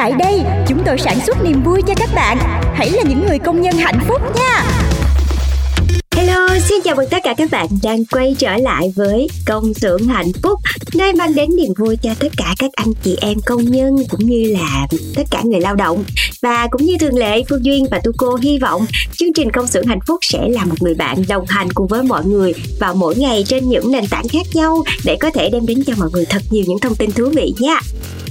Tại đây, chúng tôi sản xuất niềm vui cho các bạn. Hãy là những người công nhân hạnh phúc nha. Hello, xin chào mừng tất cả các bạn đang quay trở lại với Công xưởng hạnh phúc Nơi mang đến niềm vui cho tất cả các anh chị em công nhân cũng như là tất cả người lao động Và cũng như thường lệ, Phương Duyên và Tu Cô hy vọng chương trình Công xưởng hạnh phúc sẽ là một người bạn đồng hành cùng với mọi người vào mỗi ngày trên những nền tảng khác nhau để có thể đem đến cho mọi người thật nhiều những thông tin thú vị nha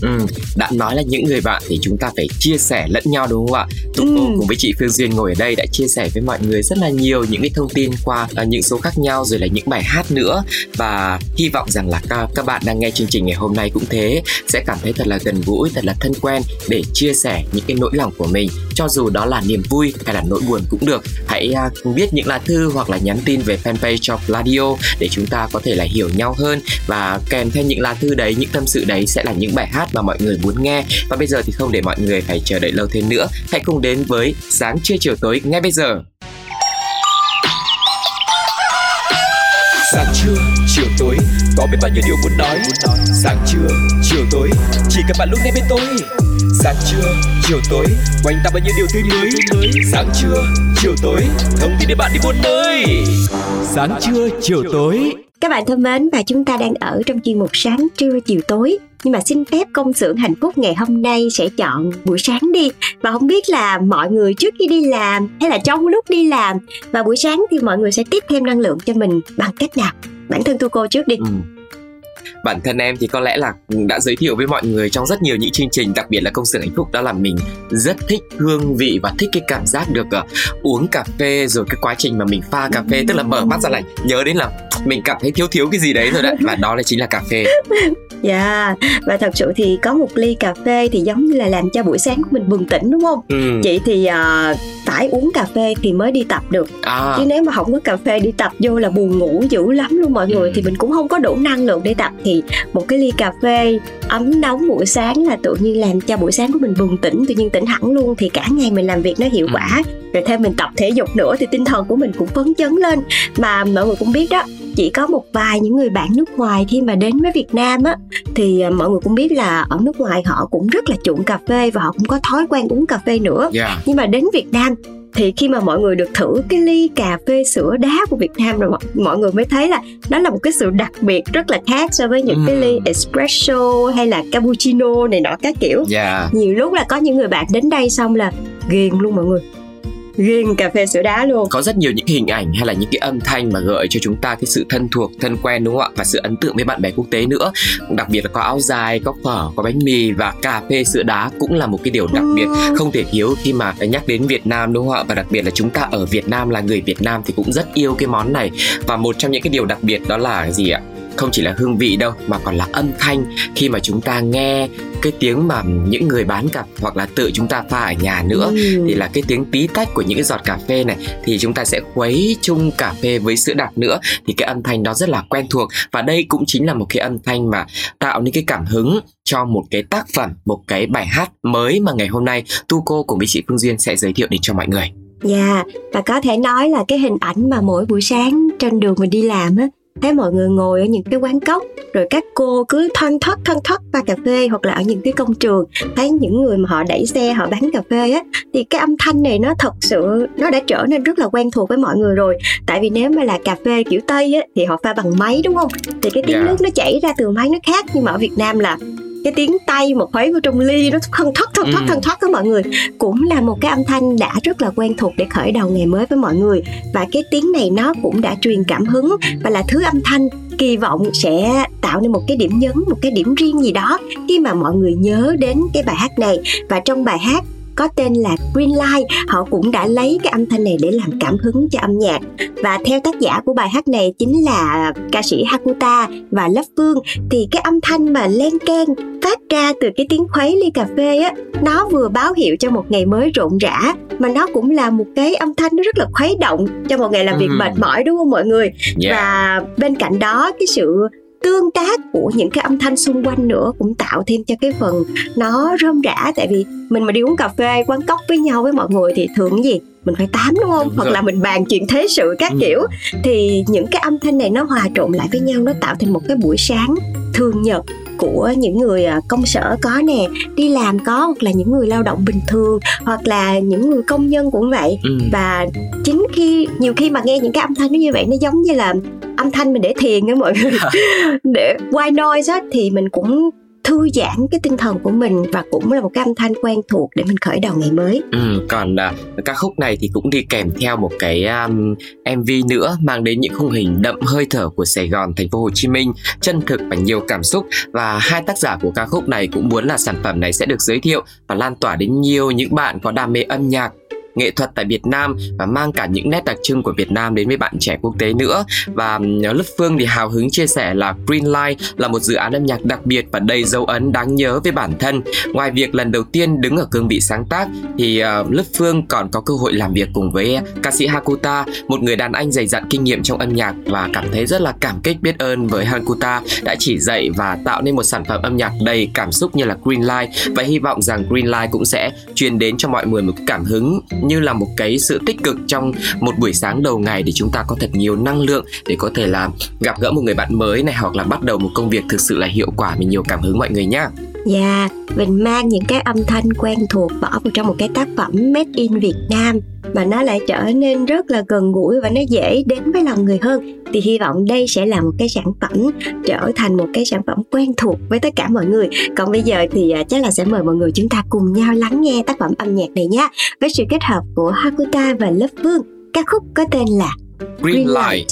Ừ, đã nói là những người bạn thì chúng ta phải chia sẻ lẫn nhau đúng không ạ? Tụi Ừ. cùng với chị Phương Duyên ngồi ở đây đã chia sẻ với mọi người rất là nhiều những cái thông tin qua uh, những số khác nhau rồi là những bài hát nữa và hy vọng rằng là các, các bạn đang nghe chương trình ngày hôm nay cũng thế sẽ cảm thấy thật là gần gũi, thật là thân quen để chia sẻ những cái nỗi lòng của mình cho dù đó là niềm vui hay là nỗi buồn cũng được. Hãy uh, viết những lá thư hoặc là nhắn tin về fanpage cho Pladio để chúng ta có thể là hiểu nhau hơn và kèm theo những lá thư đấy, những tâm sự đấy sẽ là những bài hát mà mọi người muốn nghe. Và bây giờ thì không để mọi người phải chờ đợi lâu thêm nữa, hãy cùng đến với sáng trưa chiều tối ngay bây giờ. Sáng trưa, chiều tối, có biết bao nhiêu điều muốn nói. Sáng trưa, chiều tối, chỉ cần bạn lúc nghe bên tôi. Sáng trưa, chiều tối, quanh ta bao nhiêu điều tươi mới. Sáng trưa, chiều tối, thông tin để bạn đi buôn nơi. Sáng trưa, chiều tối. Các bạn thân mến và chúng ta đang ở trong chuyên mục sáng trưa chiều tối nhưng mà xin phép công xưởng hạnh phúc ngày hôm nay sẽ chọn buổi sáng đi. Và không biết là mọi người trước khi đi làm hay là trong lúc đi làm và buổi sáng thì mọi người sẽ tiếp thêm năng lượng cho mình bằng cách nào? Bản thân tu cô trước đi. Ừ. Bản thân em thì có lẽ là đã giới thiệu với mọi người trong rất nhiều những chương trình đặc biệt là công xưởng hạnh phúc đó là mình rất thích hương vị và thích cái cảm giác được uh, uống cà phê rồi cái quá trình mà mình pha cà phê tức là mở mắt ra là nhớ đến là mình cảm thấy thiếu thiếu cái gì đấy rồi đấy. Và đó là chính là cà phê. Dạ và thật sự thì có một ly cà phê thì giống như là làm cho buổi sáng của mình bừng tỉnh đúng không? Ừ. chị thì à, phải uống cà phê thì mới đi tập được. À. Chứ nếu mà không có cà phê đi tập vô là buồn ngủ dữ lắm luôn mọi người. Ừ. thì mình cũng không có đủ năng lượng để tập. Thì một cái ly cà phê ấm nóng buổi sáng là tự nhiên làm cho buổi sáng của mình bừng tỉnh tự nhiên tỉnh hẳn luôn. Thì cả ngày mình làm việc nó hiệu Ừ. quả. Rồi thêm mình tập thể dục nữa thì tinh thần của mình cũng phấn chấn lên. Mà mọi người cũng biết đó chỉ có một vài những người bạn nước ngoài khi mà đến với Việt Nam á thì à, mọi người cũng biết là ở nước ngoài họ cũng rất là chuộng cà phê và họ cũng có thói quen uống cà phê nữa yeah. nhưng mà đến Việt Nam thì khi mà mọi người được thử cái ly cà phê sữa đá của Việt Nam rồi mọi, mọi người mới thấy là nó là một cái sự đặc biệt rất là khác so với những cái Ừm. ly espresso hay là cappuccino này nọ các kiểu Yeah. nhiều lúc là có những người bạn đến đây xong là ghiền luôn mọi người ghiền cà phê sữa đá luôn. Có rất nhiều những hình ảnh hay là những cái âm thanh mà gợi cho chúng ta cái sự thân thuộc thân quen đúng không ạ? Và sự ấn tượng với bạn bè quốc tế nữa. Đặc biệt là có áo dài có phở có bánh mì và cà phê sữa đá cũng là một cái điều đặc biệt Ừm. không thể thiếu khi mà nhắc đến Việt Nam đúng không ạ? Và đặc biệt là chúng ta ở Việt Nam là người Việt Nam thì cũng rất yêu cái món này. Và một trong những cái điều đặc biệt đó là gì ạ không chỉ là hương vị đâu mà còn là âm thanh. Khi mà chúng ta nghe cái tiếng mà những người bán cà hoặc là tự chúng ta pha ở nhà nữa Ừm. thì là cái tiếng tí tách của những cái giọt cà phê này thì chúng ta sẽ khuấy chung cà phê với sữa đặc nữa. Thì cái âm thanh đó rất là quen thuộc và đây cũng chính là một cái âm thanh mà tạo nên cái cảm hứng cho một cái tác phẩm một cái bài hát mới mà ngày hôm nay tu cô cùng với chị phương duyên sẽ giới thiệu đến cho mọi người. Dạ, và có thể nói là cái hình ảnh mà mỗi buổi sáng trên đường mình đi làm á, thấy mọi người ngồi ở những cái quán cốc rồi các cô cứ thoăn thoắt thoăn thoắt pha cà phê hoặc là ở những cái công trường. Thấy những người mà họ đẩy xe họ bán cà phê á thì cái âm thanh này nó thật sự nó đã trở nên rất là quen thuộc với mọi người rồi. Tại vì nếu mà là cà phê kiểu tây á thì họ pha bằng máy đúng không? Thì cái tiếng Dạ. nước nó chảy ra từ máy nó khác. Nhưng mà ở việt nam là cái tiếng tay một khuấy vào trong ly nó thân thoát thân thoát Ừ. thân thoát đó mọi người. Cũng là một cái âm thanh đã rất là quen thuộc để khởi đầu ngày mới với mọi người. Và cái tiếng này nó cũng đã truyền cảm hứng và là thứ âm thanh kỳ vọng sẽ tạo nên một cái điểm nhấn một cái điểm riêng gì đó khi mà mọi người nhớ đến cái bài hát này. Và trong bài hát có tên là Green Light họ cũng đã lấy cái âm thanh này để làm cảm hứng cho âm nhạc và theo tác giả của bài hát này chính là ca sĩ Hakuta và Love Phương thì cái âm thanh mà len keng phát ra từ cái tiếng khuấy ly cà phê á nó vừa báo hiệu cho một ngày mới rộn rã mà nó cũng là một cái âm thanh nó rất là khuấy động cho một ngày làm việc Ừm. mệt mỏi đúng không mọi người Yeah. và bên cạnh đó cái sự tương tác của những cái âm thanh xung quanh nữa cũng tạo thêm cho cái phần nó rôm rã. Tại vì mình mà đi uống cà phê quán cốc với nhau với mọi người thì thường cái gì? Mình phải tám đúng không? Đúng hoặc rồi. là mình bàn chuyện thế sự các Ừ. kiểu. Thì những cái âm thanh này nó hòa trộn lại với nhau nó tạo thành một cái buổi sáng thường nhật của những người à, công sở có nè đi làm có hoặc là những người lao động bình thường hoặc là những người công nhân cũng vậy Ừ. và chính khi nhiều khi mà nghe những cái âm thanh nó như vậy nó giống như là âm thanh mình để thiền á mọi người để white noise á thì mình cũng thư giãn cái tinh thần của mình và cũng là một cái âm thanh quen thuộc để mình khởi đầu ngày mới. Ừ, còn à, ca khúc này thì cũng đi kèm theo một cái um, MV nữa mang đến những khung hình đậm hơi thở của Sài Gòn, thành phố Hồ Chí Minh, chân thực và nhiều cảm xúc. Và hai tác giả của ca khúc này cũng muốn là sản phẩm này sẽ được giới thiệu và lan tỏa đến nhiều những bạn có đam mê âm nhạc nghệ thuật tại Việt Nam và mang cả những nét đặc trưng của Việt Nam đến với bạn trẻ quốc tế nữa. Và ờ, Lớp Phương thì hào hứng chia sẻ là Green Light là một dự án âm nhạc đặc biệt và đầy dấu ấn đáng nhớ với bản thân. Ngoài việc lần đầu tiên đứng ở cương vị sáng tác thì uh, Phương còn có cơ hội làm việc cùng với ca sĩ Hakuta một người đàn anh dày dặn kinh nghiệm trong âm nhạc và cảm thấy rất là cảm kích biết ơn với Hakuta đã chỉ dạy và tạo nên một sản phẩm âm nhạc đầy cảm xúc như là Green Light và hy vọng rằng Green Light cũng sẽ truyền đến cho mọi người một cảm hứng như là một cái sự tích cực trong một buổi sáng đầu ngày để chúng ta có thật nhiều năng lượng để có thể là gặp gỡ một người bạn mới này, hoặc là bắt đầu một công việc thực sự là hiệu quả mình nhiều cảm hứng mọi người nhé. Và mình mang những cái âm thanh quen thuộc bỏ vào trong một cái tác phẩm made in Việt Nam mà nó lại trở nên rất là gần gũi và nó dễ đến với lòng người hơn. Thì hy vọng đây sẽ là một cái sản phẩm trở thành một cái sản phẩm quen thuộc với tất cả mọi người. Còn bây giờ thì à, chắc là sẽ mời mọi người chúng ta cùng nhau lắng nghe tác phẩm âm nhạc này nhé với sự kết hợp của Hakuta và Lớp Vương. Ca khúc có tên là Green, Green Light.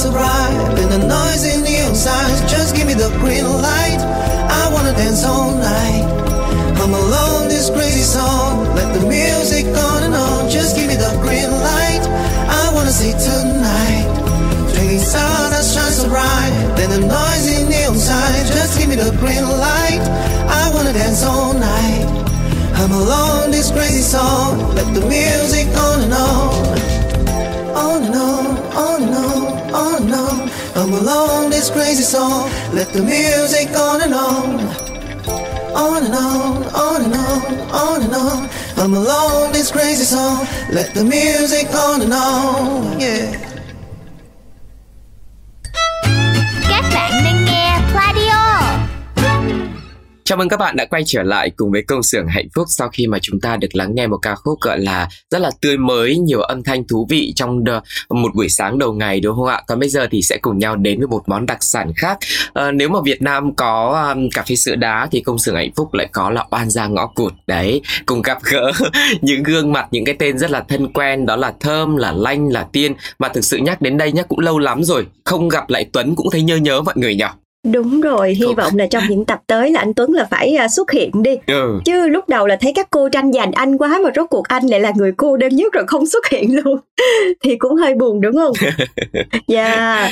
Shines so. And the noise in the inside, just give me the green light. I wanna dance all night. Come along this crazy song. Let the music on and on. Just give me the green light. I wanna see tonight. Drinking sun that shines so bright than the noisy neon sign. Just give me the green light. I wanna dance all night. I'm alone, this crazy song. Let the music on and on. On and on, I'm alone, this crazy song. Let the music on and on. On and on, on and on, on and on. I'm alone, this crazy song. Let the music on and on. Yeah. Chào mừng các bạn đã quay trở lại cùng với công xưởng hạnh phúc sau khi mà chúng ta được lắng nghe một ca khúc gọi là rất là tươi mới, nhiều âm thanh thú vị trong một buổi sáng đầu ngày đúng không ạ? Còn bây giờ thì sẽ cùng nhau đến với một món đặc sản khác. À, nếu mà Việt Nam có um, cà phê sữa đá thì công xưởng hạnh phúc lại có là oan gia ngõ cụt đấy. Cùng gặp gỡ những gương mặt, những cái tên rất là thân quen đó là Thơm, là Lanh, là Tiên mà thực sự nhắc đến đây nhá cũng lâu lắm rồi. Không gặp lại Tuấn cũng thấy nhớ nhớ mọi người nhỉ? Đúng rồi, hy vọng là trong những tập tới là anh Tuấn là phải à, xuất hiện đi. Ừ. Chứ lúc đầu là thấy các cô tranh giành anh quá mà rốt cuộc anh lại là người cô đơn nhất rồi không xuất hiện luôn. Thì cũng hơi buồn đúng không? Dạ.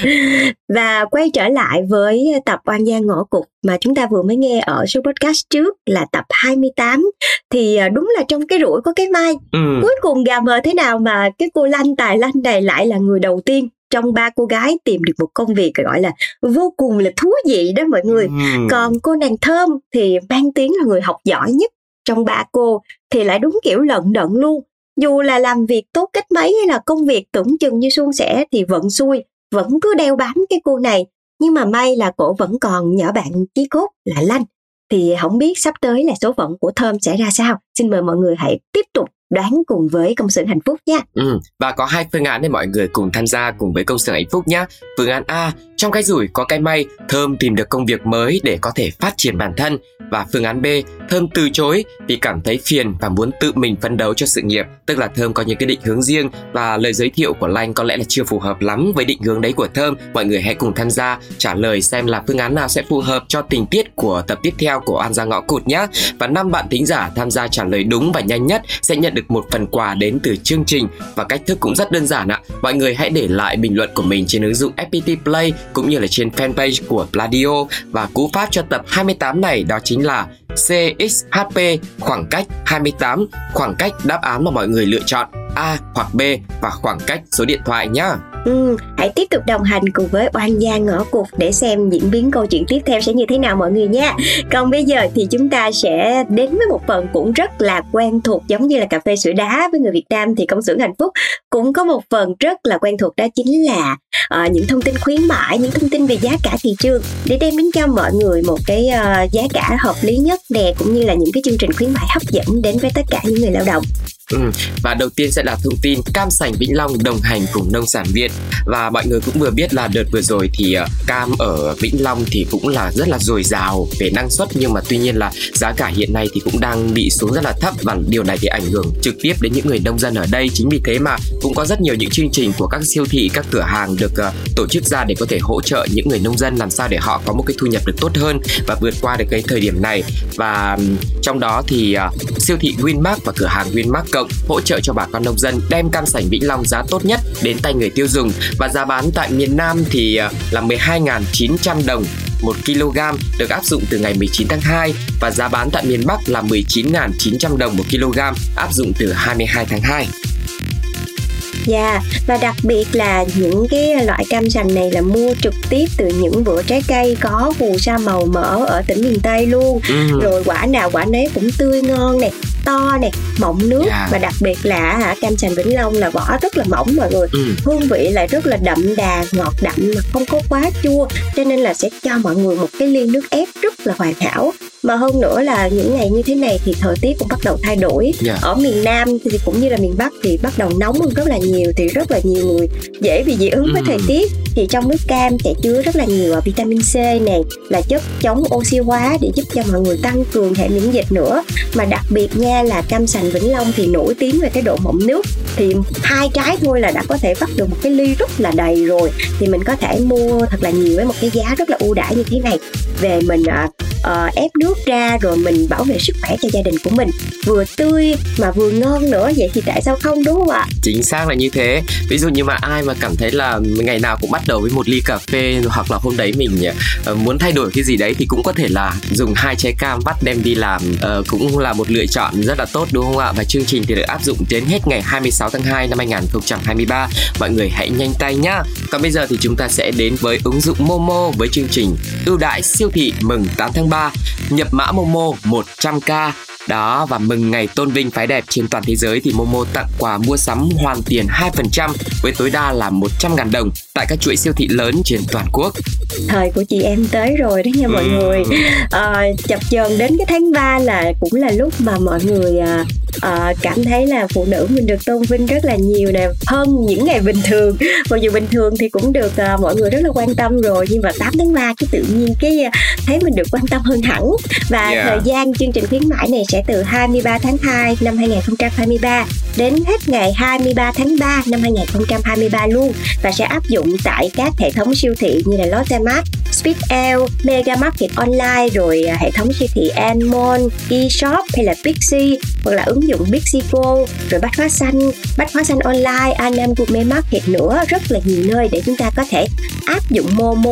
Và quay trở lại với tập Oan gia ngõ cụt mà chúng ta vừa mới nghe ở số podcast trước là tập 28 thì à, đúng là trong cái rủi có cái mai Ừ. cuối cùng gà mờ thế nào mà cái cô lanh tài lanh này lại là người đầu tiên trong ba cô gái tìm được một công việc gọi là vô cùng là thú vị đó mọi người. Ừ. còn cô nàng thơm thì mang tiếng là người học giỏi nhất trong ba cô thì lại đúng kiểu lận đận luôn. Dù là làm việc tốt cách mấy hay là công việc tưởng chừng như suôn sẻ thì vẫn xui vẫn cứ đeo bám cái cô này. Nhưng mà may là cổ vẫn còn nhỏ bạn chí cốt là lanh. Thì không biết sắp tới là số phận của thơm sẽ ra sao. Xin mời mọi người hãy tiếp tục đoán cùng với công sự hạnh phúc nha Ừ, và có hai phương án để mọi người cùng tham gia cùng với công sự hạnh phúc nhé. Phương án A, trong cái rủi có cái may, Thơm tìm được công việc mới để có thể phát triển bản thân. Và phương án B, Thơm từ chối vì cảm thấy phiền và muốn tự mình phấn đấu cho sự nghiệp. Tức là Thơm có những cái định hướng riêng và lời giới thiệu của Lanh có lẽ là chưa phù hợp lắm với định hướng đấy của Thơm. Mọi người hãy cùng tham gia trả lời xem là phương án nào sẽ phù hợp cho tình tiết của tập tiếp theo của An Giang Ngõ Cụt nhé. Và năm bạn thính giả tham gia trả lời đúng và nhanh nhất sẽ nhận được một phần quà đến từ chương trình và cách thức cũng rất đơn giản ạ. Mọi người hãy để lại bình luận của mình trên ứng dụng FPT Play cũng như là trên fanpage của Pladio và cú pháp cho tập 28 này đó chính là CXHP khoảng cách 28 khoảng cách đáp án mà mọi người lựa chọn A hoặc B và khoảng cách số điện thoại nhé. Ừ, hãy tiếp tục đồng hành cùng với oan gia ngõ cụt để xem diễn biến câu chuyện tiếp theo sẽ như thế nào mọi người nha. Còn bây giờ thì chúng ta sẽ đến với một phần cũng rất là quen thuộc giống như là cà phê sữa đá với người Việt Nam thì công xưởng hạnh phúc cũng có một phần rất là quen thuộc đó chính là ờ, những thông tin khuyến mãi, những thông tin về giá cả thị trường để đem đến cho mọi người một cái uh, giá cả hợp lý nhất nè cũng như là những cái chương trình khuyến mãi hấp dẫn đến với tất cả những người lao động. Ừ. Và đầu tiên sẽ là thông tin cam sành Vĩnh Long đồng hành cùng nông sản Việt và mọi người cũng vừa biết là đợt vừa rồi thì ờ, cam ở Vĩnh Long thì cũng là rất là dồi dào về năng suất nhưng mà tuy nhiên là giá cả hiện nay thì cũng đang bị xuống rất là thấp và điều này thì ảnh hưởng trực tiếp đến những người nông dân ở đây chính vì thế mà cũng có rất nhiều những chương trình của các siêu thị các cửa hàng được được uh, ờ, tổ chức ra để có thể hỗ trợ những người nông dân làm sao để họ có một cái thu nhập được tốt hơn và vượt qua được cái thời điểm này. Và um, trong đó thì uh, siêu thị Winmart và cửa hàng Winmart Cộng hỗ trợ cho bà con nông dân đem cam sành Vĩnh Long giá tốt nhất đến tay người tiêu dùng. Và giá bán tại miền Nam thì uh, là 12.900 đồng 1 kg được áp dụng từ ngày 19 tháng 2 và giá bán tại miền Bắc là 19.900 đồng 1 kg áp dụng từ 22 tháng 2. Dạ, và đặc biệt là những cái loại cam sành này là mua trực tiếp từ những vựa trái cây có phù sa màu mỡ ở tỉnh miền Tây luôn. Ừ. Rồi quả nào quả nấy cũng tươi ngon này, to này, mọng nước Dạ. và đặc biệt là hả, cam sành Vĩnh Long là vỏ rất là mỏng mọi người. Ừ. Hương vị lại rất là đậm đà, ngọt đậm mà không có quá chua cho nên là sẽ cho mọi người một cái ly nước ép rất là hoàn hảo. Mà hơn nữa là những ngày như thế này thì thời tiết cũng bắt đầu thay đổi. Dạ. ở miền Nam thì cũng như là miền Bắc thì bắt đầu nóng hơn rất là nhiều thì rất là nhiều người dễ bị dị ứng với Ừ. thời tiết. Thì trong nước cam sẽ chứa rất là nhiều à, vitamin C này là chất chống oxy hóa để giúp cho mọi người tăng cường hệ miễn dịch nữa. Mà đặc biệt nha là cam sành Vĩnh Long thì nổi tiếng về cái độ mọng nước. Thì hai trái thôi là đã có thể bắt được một cái ly rất là đầy rồi. Thì mình có thể mua thật là nhiều với một cái giá rất là ưu đãi như thế này. Về mình à, uh, ép nước ra rồi mình bảo vệ sức khỏe cho gia đình của mình. Vừa tươi mà vừa ngon nữa vậy thì tại sao không đúng không ạ? Chính xác là như thế. Ví dụ như mà ai mà cảm thấy là ngày nào cũng bắt đầu với một ly cà phê hoặc là hôm đấy mình uh, muốn thay đổi cái gì đấy thì cũng có thể là dùng hai trái cam vắt đem đi làm. Uh, cũng là một lựa chọn rất là tốt đúng không ạ? Và chương trình thì được áp dụng đến hết ngày 26 tháng 2 năm 2023 mọi người hãy nhanh tay nhá. Còn bây giờ thì chúng ta sẽ đến với ứng dụng Momo với chương trình ưu đại siêu thị mừng 8 tháng 3 nhập mã Momo 100k đó và mừng ngày tôn vinh phái đẹp trên toàn thế giới thì Momo tặng quà mua sắm hoàn tiền 2% với tối đa là 100.000 đồng tại các chuỗi siêu thị lớn trên toàn quốc. Thời của chị em tới rồi đó nha mọi ừ. người. À, chập chờn đến cái tháng 3 là cũng là lúc mà mọi người à, à, cảm thấy là phụ nữ mình được tôn vinh rất là nhiều nè hơn những ngày bình thường. Mặc dù bình thường thì cũng được à, mọi người rất là quan tâm rồi nhưng mà 8 tháng 3 cái tự nhiên cái à, thấy mình được quan tâm hơn hẳn và yeah. thời gian chương trình khuyến mãi này sẽ từ 23 tháng 2 năm 2023 đến hết ngày 23 tháng 3 năm 2023 luôn và sẽ áp dụng tại các hệ thống siêu thị như là Lotte Mart, Speedl, Mega Market Online rồi hệ thống siêu thị Anmon, eShop hay là Pixie hoặc là ứng dụng Bixico rồi Bách Hóa Xanh, Bách Hóa Xanh Online, Anam Gourmet Market nữa. Rất là nhiều nơi để chúng ta có thể áp dụng Momo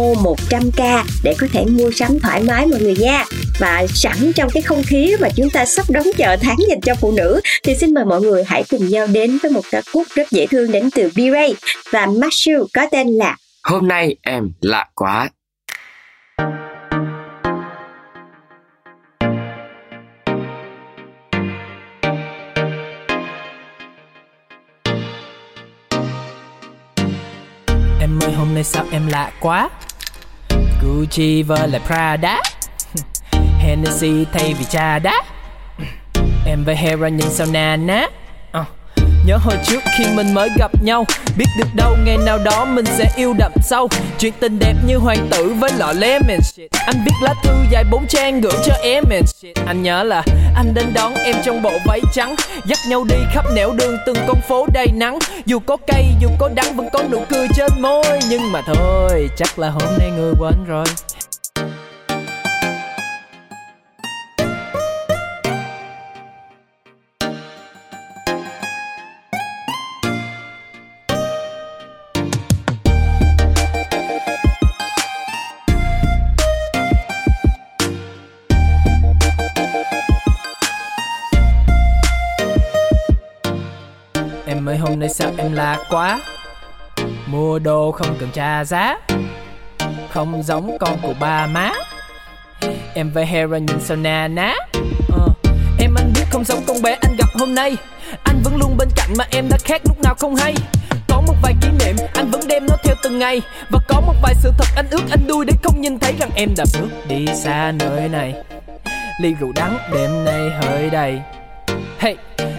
100k để có thể mua sắm thoải mái mọi người nha. Và sẵn trong cái không khí mà chúng ta sắp đón chờ tháng dành cho phụ nữ thì xin mời mọi người hãy cùng nhau đến với một ca khúc rất dễ thương đến từ B-Ray và Mashu có tên là Hôm nay em lạ quá. Sao em lạ quá? Gucci vơ lại Prada. Hennessy thay vì cha đá Em với Hera nhìn sao na ná. Nhớ hồi trước khi mình mới gặp nhau. Biết được đâu ngày nào đó mình sẽ yêu đậm sâu. Chuyện tình đẹp như hoàng tử với lọ lemon Anh viết lá thư dài bốn trang gửi cho em Anh nhớ là anh đến đón em trong bộ váy trắng. Dắt nhau đi khắp nẻo đường từng con phố đầy nắng. Dù có cay, dù có đắng, vẫn có nụ cười trên môi. Nhưng mà thôi, chắc là hôm nay người quên rồi. Hôm nay sao em lạc quá. Mua đồ không cần trả giá. Không giống con của ba má. Em với Hera nhìn sao na ná. Uh. Em anh biết không giống con bé anh gặp hôm nay. Anh vẫn luôn bên cạnh mà em đã khác lúc nào không hay. Có một vài kỷ niệm anh vẫn đem nó theo từng ngày. Và có một vài sự thật anh ước anh đuôi để không nhìn thấy rằng em đã bước đi xa nơi này. Ly rượu đắng đêm nay hơi đầy. Hey,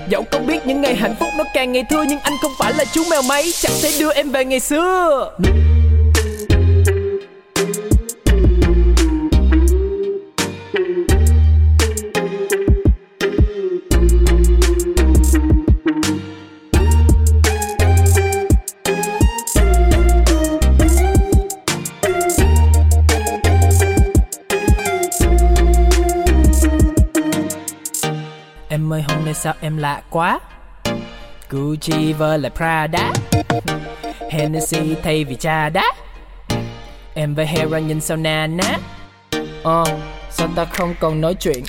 dẫu không biết những ngày hạnh phúc nó càng ngày thưa, Nhưng anh không phải là chú mèo máy. Chẳng thể đưa em về ngày xưa. Sao em lạ quá. Gucci vơ lại Prada Hennessy thay vì trà đá Em với Hera nhìn sao nà ná. Ờ, uh, sao ta không còn nói chuyện?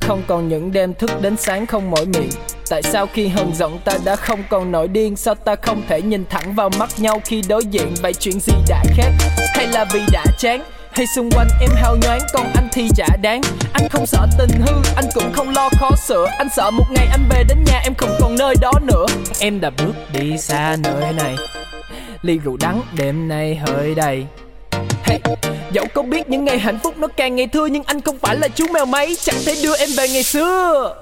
Không còn những đêm thức đến sáng không mỏi miệng. Tại sao khi hờn giận ta đã không còn nổi điên? Sao ta không thể nhìn thẳng vào mắt nhau khi đối diện? Vậy chuyện gì đã khác? Hay là vì đã chán? Hay xung quanh em hao nhoáng còn anh thì chả đáng. Anh không sợ tình hư, anh cũng không lo khó sửa Anh sợ một ngày anh về đến nhà em không còn nơi đó nữa. Em đã bước đi xa nơi này Ly rượu đắng đêm nay hơi đầy. Hey, dẫu có biết những ngày hạnh phúc nó càng ngày thưa Nhưng anh không phải là chú mèo máy. Chẳng thể đưa em về ngày xưa.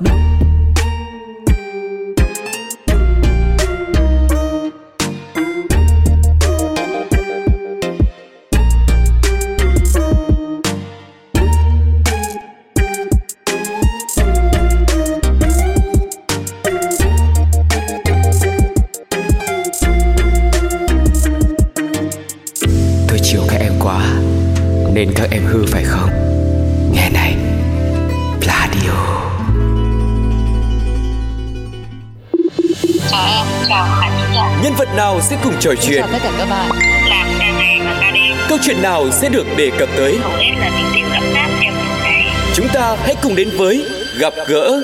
Trò chuyện? Chào tất cả các bạn. Câu chuyện nào sẽ được đề cập tới? Chúng ta hãy cùng đến với gặp gỡ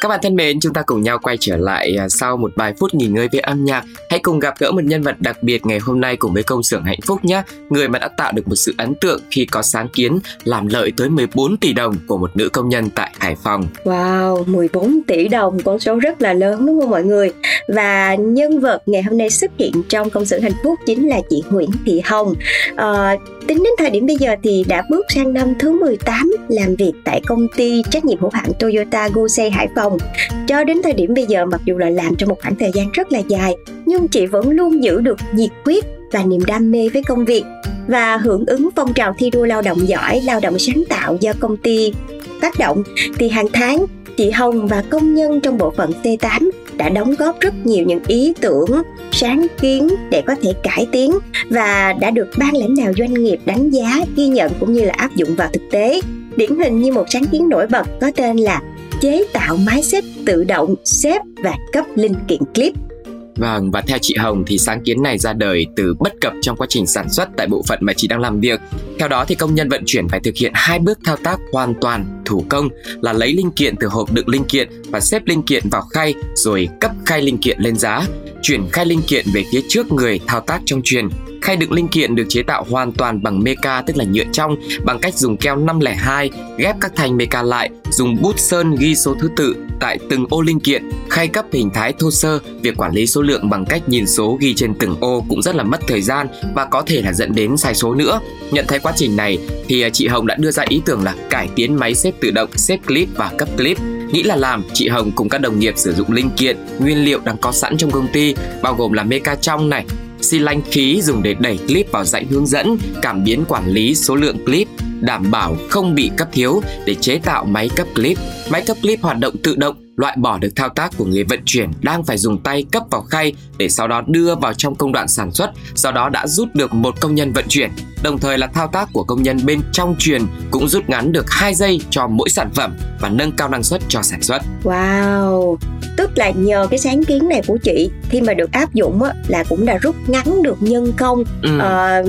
Các bạn thân mến, chúng ta cùng nhau quay trở lại à, sau một vài phút nghỉ ngơi với âm nhạc. Hãy cùng gặp gỡ một nhân vật đặc biệt ngày hôm nay cùng với công xưởng hạnh phúc nhé. Người mà đã tạo được một sự ấn tượng khi có sáng kiến làm lợi tới 14 tỷ đồng của một nữ công nhân tại Hải Phòng. Wow, 14 tỷ đồng, con số rất là lớn đúng không mọi người? Và nhân vật ngày hôm nay xuất hiện trong công sự hạnh phúc chính là chị Nguyễn Thị Hồng. à, tính đến thời điểm bây giờ thì đã bước sang năm thứ 18 làm việc tại công ty trách nhiệm hữu hạn Toyota Gosei Hải Phòng. Cho đến thời điểm bây giờ mặc dù là làm trong một khoảng thời gian rất là dài, nhưng chị vẫn luôn giữ được nhiệt huyết và niềm đam mê với công việc và hưởng ứng phong trào thi đua lao động giỏi, lao động sáng tạo do công ty phát động thì hàng tháng chị Hồng và công nhân trong bộ phận C8 đã đóng góp rất nhiều những ý tưởng, sáng kiến để có thể cải tiến và đã được ban lãnh đạo doanh nghiệp đánh giá, ghi nhận cũng như là áp dụng vào thực tế. Điển hình như một sáng kiến nổi bật có tên là chế tạo máy xếp tự động, xếp và cấp linh kiện clip. Vâng, và theo chị Hồng thì sáng kiến này ra đời từ bất cập trong quá trình sản xuất tại bộ phận mà chị đang làm việc. Theo đó thì công nhân vận chuyển phải thực hiện hai bước thao tác hoàn toàn thủ công là lấy linh kiện từ hộp đựng linh kiện và xếp linh kiện vào khay rồi cấp khay linh kiện lên giá, chuyển khay linh kiện về phía trước người thao tác trong truyền. Khay đựng linh kiện được chế tạo hoàn toàn bằng meca tức là nhựa trong bằng cách dùng keo 502 ghép các thanh meca lại, dùng bút sơn ghi số thứ tự tại từng ô linh kiện. Khay cấp hình thái thô sơ, việc quản lý số lượng bằng cách nhìn số ghi trên từng ô cũng rất là mất thời gian và có thể là dẫn đến sai số nữa. Nhận thấy quá trình này thì à, chị Hồng đã đưa ra ý tưởng là cải tiến máy xếp tự động, xếp clip và cấp clip. Nghĩ là làm, chị Hồng cùng các đồng nghiệp sử dụng linh kiện, nguyên liệu đang có sẵn trong công ty, bao gồm là meca trong này, xi lanh khí dùng để đẩy clip vào dãy hướng dẫn, cảm biến quản lý số lượng clip, đảm bảo không bị cấp thiếu để chế tạo máy cấp clip. Máy cấp clip hoạt động tự động, loại bỏ được thao tác của người vận chuyển đang phải dùng tay cấp vào khay để sau đó đưa vào trong công đoạn sản xuất, do đó đã rút được một công nhân vận chuyển. Đồng thời là thao tác của công nhân bên trong truyền cũng rút ngắn được 2 giây cho mỗi sản phẩm và nâng cao năng suất cho sản xuất. Wow, tức là nhờ cái sáng kiến này của chị khi mà được áp dụng á, là cũng đã rút ngắn được nhân công Ừ. ờ,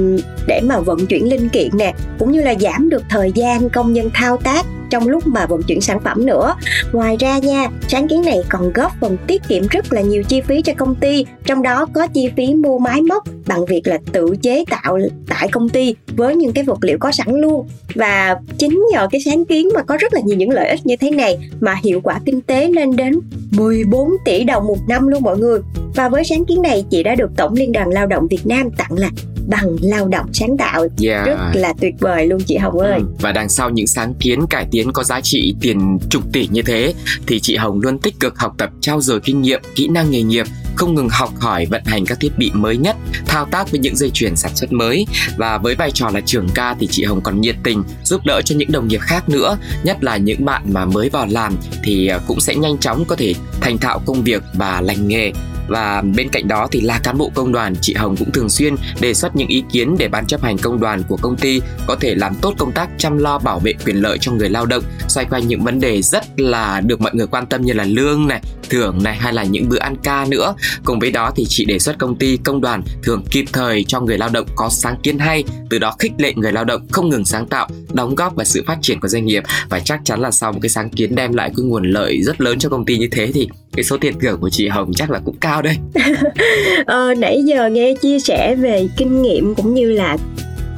để mà vận chuyển linh kiện nè cũng như là giảm được thời gian công nhân thao tác trong lúc mà vận chuyển sản phẩm nữa. Ngoài ra nha, sáng kiến này còn góp phần tiết kiệm rất là nhiều chi phí cho công ty, trong đó có chi phí mua máy móc bằng việc là tự chế tạo tại công ty với những cái vật liệu có sẵn luôn. Và chính nhờ cái sáng kiến mà có rất là nhiều những lợi ích như thế này mà hiệu quả kinh tế lên đến 14 tỷ đồng một năm luôn mọi người. Và với sáng kiến này, chị đã được Tổng Liên đoàn Lao động Việt Nam tặng là bằng lao động sáng tạo. Yeah. rất là tuyệt vời luôn chị Hồng ơi. Ừ, Và đằng sau những sáng kiến cải tiến có giá trị tiền chục tỷ như thế thì chị Hồng luôn tích cực học tập trao dồi kinh nghiệm, kỹ năng nghề nghiệp, không ngừng học hỏi vận hành các thiết bị mới nhất, thao tác với những dây chuyền sản xuất mới. Và với vai trò là trưởng ca thì chị Hồng còn nhiệt tình giúp đỡ cho những đồng nghiệp khác nữa, nhất là những bạn mà mới vào làm thì à, cũng sẽ nhanh chóng có thể thành thạo công việc và lành nghề và bên cạnh đó thì là cán bộ công đoàn, chị Hồng cũng thường xuyên đề xuất những ý kiến để ban chấp hành công đoàn của công ty có thể làm tốt công tác chăm lo bảo vệ quyền lợi cho người lao động, xoay quanh những vấn đề rất là được mọi người quan tâm như là lương này, thưởng này hay là những bữa ăn ca nữa. Cùng với đó thì chị đề xuất công ty, công đoàn thường kịp thời cho người lao động có sáng kiến hay, từ đó khích lệ người lao động không ngừng sáng tạo, đóng góp vào sự phát triển của doanh nghiệp. Và chắc chắn là sau một cái sáng kiến đem lại cái nguồn lợi rất lớn cho công ty như thế thì cái số tiền thưởng của chị Hồng chắc là cũng cao đây? Ờ, nãy giờ nghe chia sẻ về kinh nghiệm cũng như là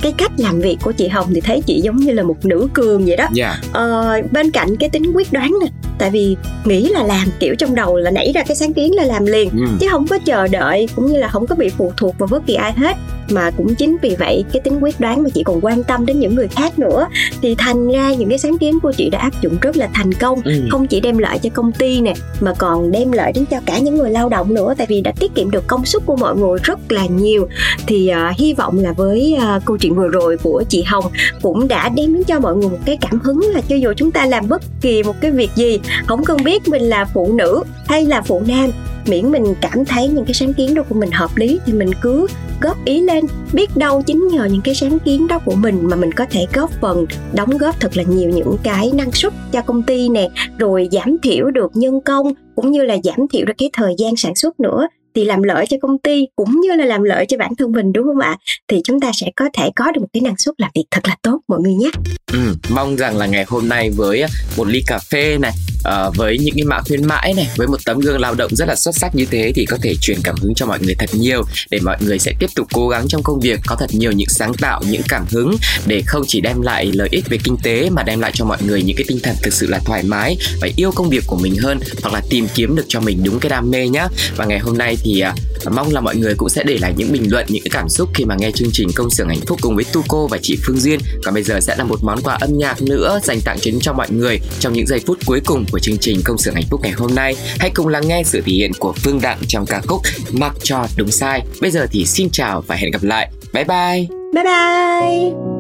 cái cách làm việc của chị Hồng thì thấy chị giống như là một nữ cường vậy đó. Dạ. Ờ, bên cạnh cái tính quyết đoán nè tại vì nghĩ là làm kiểu trong đầu là nảy ra cái sáng kiến là làm liền ừ. chứ không có chờ đợi cũng như là không có bị phụ thuộc vào bất kỳ ai hết mà cũng chính vì vậy cái tính quyết đoán mà chị còn quan tâm đến những người khác nữa thì thành ra những cái sáng kiến của chị đã áp dụng rất là thành công Ừ. không chỉ đem lợi cho công ty nè mà còn đem lợi đến cho cả những người lao động nữa tại vì đã tiết kiệm được công sức của mọi người rất là nhiều thì uh, hy vọng là với uh, câu chuyện vừa rồi của chị Hồng cũng đã đem đến cho mọi người một cái cảm hứng là cho dù chúng ta làm bất kỳ một cái việc gì không cần biết mình là phụ nữ hay là phụ nam. Miễn mình cảm thấy những cái sáng kiến đó của mình hợp lý thì mình cứ góp ý lên. Biết đâu chính nhờ những cái sáng kiến đó của mình mà mình có thể góp phần đóng góp thật là nhiều những cái năng suất cho công ty nè, rồi giảm thiểu được nhân công, cũng như là giảm thiểu được cái thời gian sản xuất nữa thì làm lợi cho công ty cũng như là làm lợi cho bản thân mình đúng không ạ? Thì chúng ta sẽ có thể có được một cái năng suất làm việc thật là tốt mọi người nhé. Ừ, mong rằng là ngày hôm nay với à, một ly cà phê này uh, với những cái mã khuyến mãi này với một tấm gương lao động rất là xuất sắc như thế thì có thể truyền cảm hứng cho mọi người thật nhiều để mọi người sẽ tiếp tục cố gắng trong công việc có thật nhiều những sáng tạo những cảm hứng để không chỉ đem lại lợi ích về kinh tế mà đem lại cho mọi người những cái tinh thần thực sự là thoải mái và yêu công việc của mình hơn hoặc là tìm kiếm được cho mình đúng cái đam mê nhá. Và ngày hôm nay thì uh, mong là mọi người cũng sẽ để lại những bình luận những cái cảm xúc khi mà nghe chương trình công xưởng hạnh phúc cùng với Tuco và chị Phương Duyên. Còn bây giờ sẽ là một món quà âm nhạc nữa dành tặng đến cho mọi người trong những giây phút cuối cùng của chương trình công xưởng hạnh phúc ngày hôm nay. Hãy cùng lắng nghe sự thể hiện của Phương Đặng trong ca khúc mặc cho đúng sai. Bây giờ thì xin chào và hẹn gặp lại. Bye bye. Bye bye.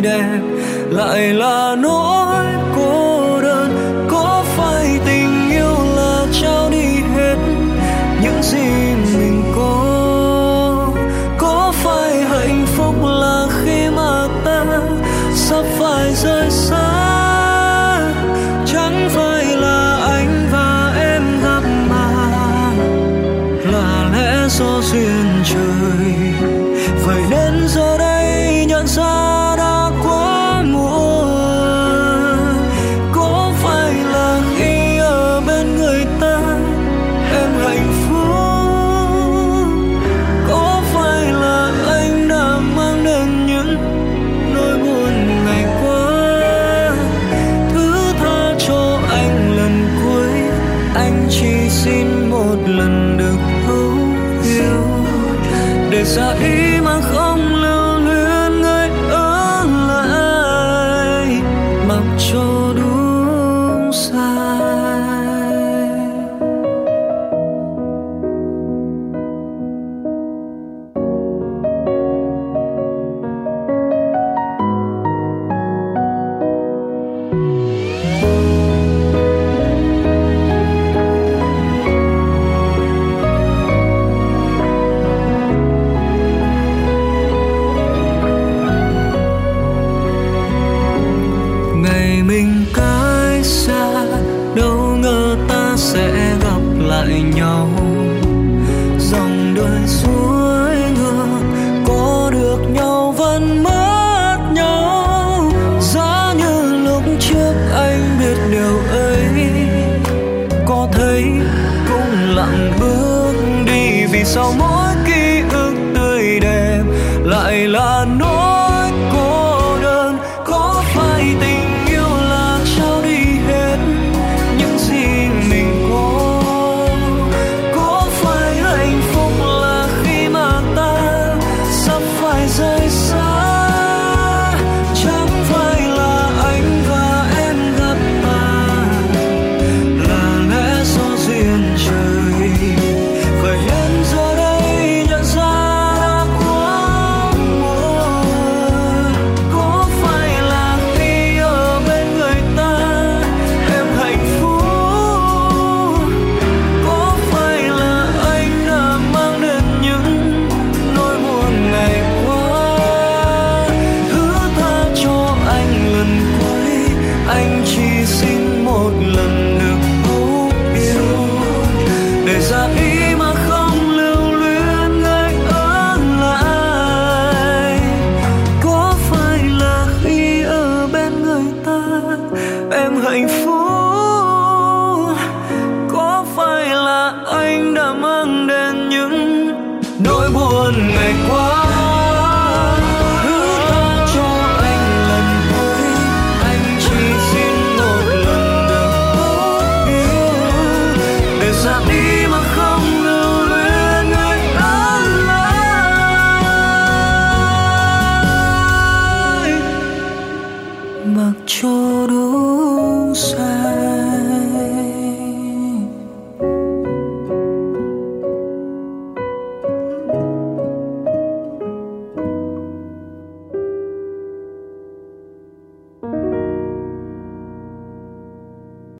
đẹp lại là nỗi 大雨满荷 sau mỗi ký ức tươi đẹp lại là coisa.